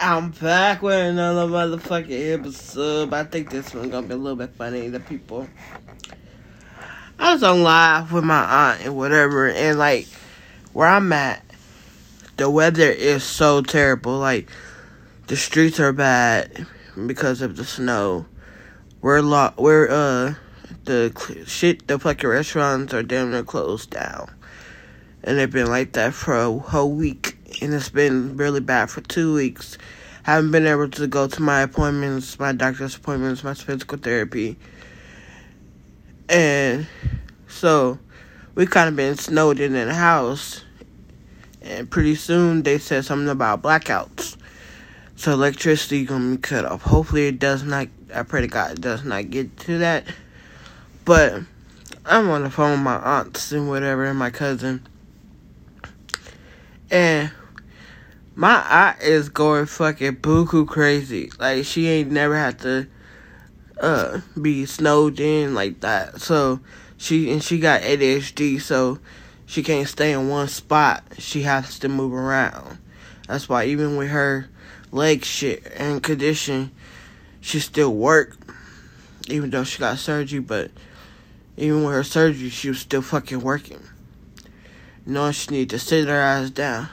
I'm back with another motherfucking episode. I think this one's gonna be a little bit funny to people. I was on live with my aunt and whatever, and like where I'm at, the weather is so terrible. Like the streets are bad because of the snow. We're lo- we're uh the shit the fucking restaurants are damn near closed down, and they've been like that for a whole week and it's been really bad for two weeks. Haven't been able to go to my appointments, my doctor's appointments, my physical therapy. And so we kind of been snowed in in the house. And pretty soon they said something about blackouts. So electricity gonna be cut off. Hopefully it does not I pray to God it does not get to that. But I'm on the phone with my aunts and whatever and my cousin. And my aunt is going fucking buku crazy. Like she ain't never had to uh be snowed in like that. So she and she got ADHD, so she can't stay in one spot. She has to move around. That's why even with her leg shit and condition, she still work. Even though she got surgery, but even with her surgery, she was still fucking working. You she need to sit her ass down.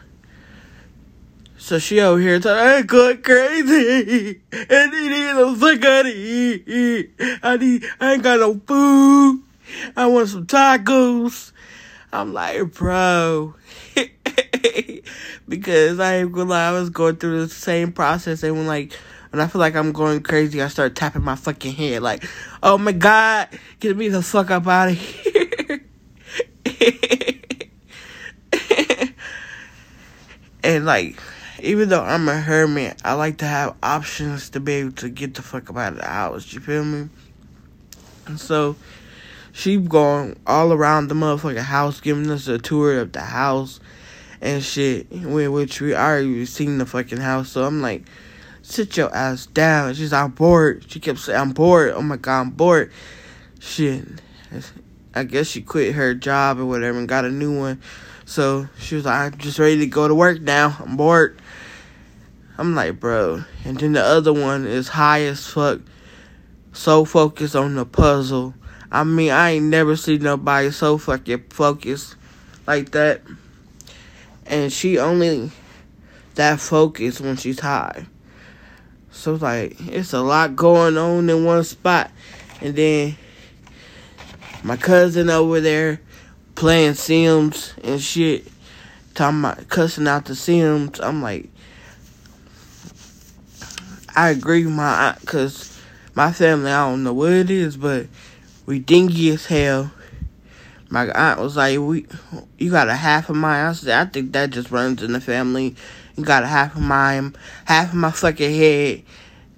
So she over here talking, I'm going crazy. I need some gotta eat. I need, I ain't got no food. I want some tacos. I'm like, bro. because I ain't gonna lie, I was going through the same process. And when like, when I feel like I'm going crazy, I start tapping my fucking head like, oh my god, get me the fuck up out of here. and like, even though I'm a hermit, I like to have options to be able to get the fuck up out of the house. You feel me? And so she going all around the motherfucking house, giving us a tour of the house and shit. Which we already seen the fucking house. So I'm like, sit your ass down. She's I'm bored. She kept saying, I'm bored. Oh my god, I'm bored. Shit. I guess she quit her job or whatever and got a new one. So she was like, I'm just ready to go to work now. I'm bored. I'm like, bro. And then the other one is high as fuck. So focused on the puzzle. I mean, I ain't never seen nobody so fucking focused like that. And she only that focused when she's high. So like it's a lot going on in one spot. And then my cousin over there playing Sims and shit. Talking about cussing out the Sims. I'm like, I agree with my aunt because my family, I don't know what it is, but we dingy as hell. My aunt was like, "We, you got a half of mine." I said, "I think that just runs in the family. You got a half of mine, half of my fucking head,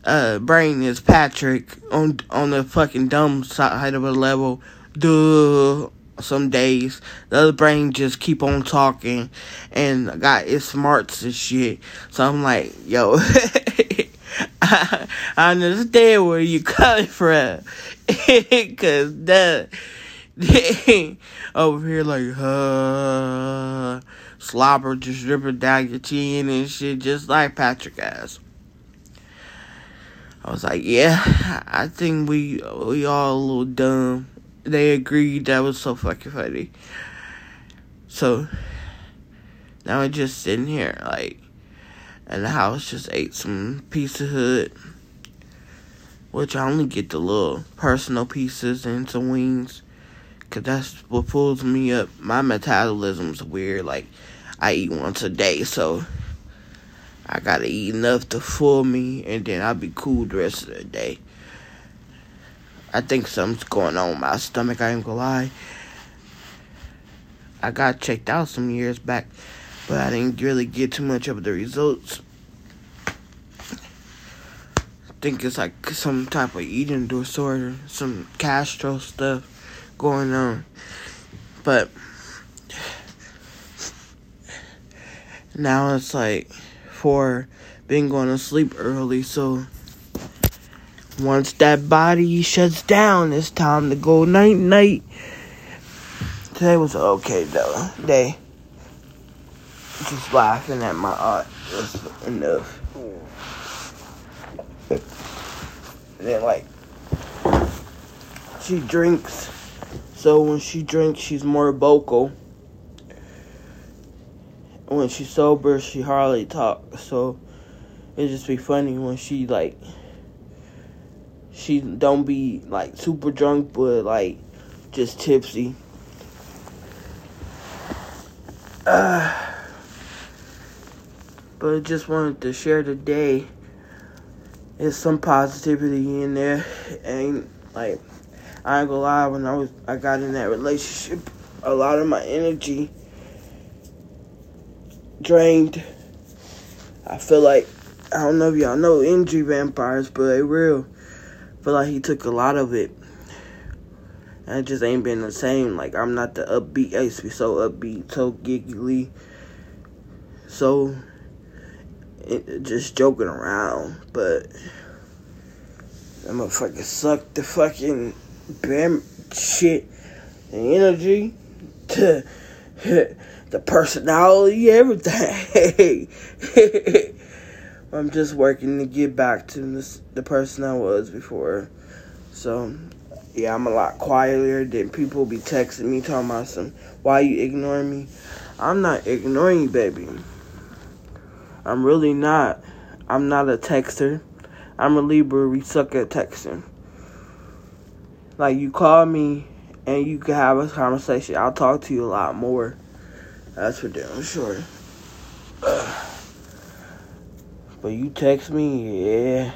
uh, brain is Patrick on on the fucking dumb side of a level. Duh." Some days the other brain just keep on talking, and got its smarts and shit. So I'm like, yo. I, understand where you're coming from. Cause that over here like uh slobber just dripping down your chin and shit just like Patrick ass. I was like, yeah, I think we we all a little dumb. They agreed that was so fucking funny. So now we're just sitting here like and the house just ate some Pizza Hut, which I only get the little personal pieces and some wings, cause that's what pulls me up. My metabolism's weird, like I eat once a day, so I gotta eat enough to fool me, and then I'll be cool the rest of the day. I think something's going on with my stomach. I ain't gonna lie. I got checked out some years back but I didn't really get too much of the results. I think it's like some type of eating disorder, some gastro stuff going on. But now it's like for being going to sleep early, so once that body shuts down, it's time to go night night. Today was okay though day. Just laughing at my aunt. That's enough. Then like she drinks, so when she drinks, she's more vocal. When she's sober, she hardly talks. So it just be funny when she like she don't be like super drunk, but like just tipsy. Uh, but I just wanted to share today. There's some positivity in there, and like I ain't gonna lie, when I was I got in that relationship, a lot of my energy drained. I feel like I don't know if y'all know energy vampires, but they real. I feel like he took a lot of it. And it just ain't been the same. Like I'm not the upbeat. I used to be so upbeat, so giggly, so just joking around. But that motherfucker sucked the fucking bam shit, the energy, to the personality, everything. I'm just working to get back to this, the person I was before. So, yeah, I'm a lot quieter than people be texting me talking about some, why you ignoring me? I'm not ignoring you, baby. I'm really not. I'm not a texter. I'm a Libra. We suck at texting. Like, you call me and you can have a conversation. I'll talk to you a lot more. That's for damn sure. But you text me, yeah.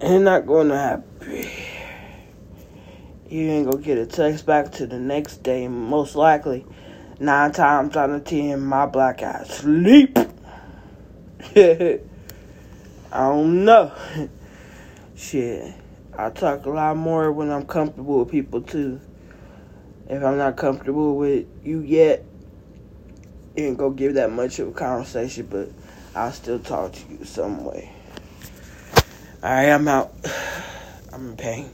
Ain't not gonna happen. You ain't gonna get a text back to the next day, most likely. Nine times out of ten, my black eye sleep. I don't know. Shit. I talk a lot more when I'm comfortable with people too. If I'm not comfortable with you yet, ain't gonna give that much of a conversation, but I'll still talk to you some way. Alright, I'm out. I'm in pain.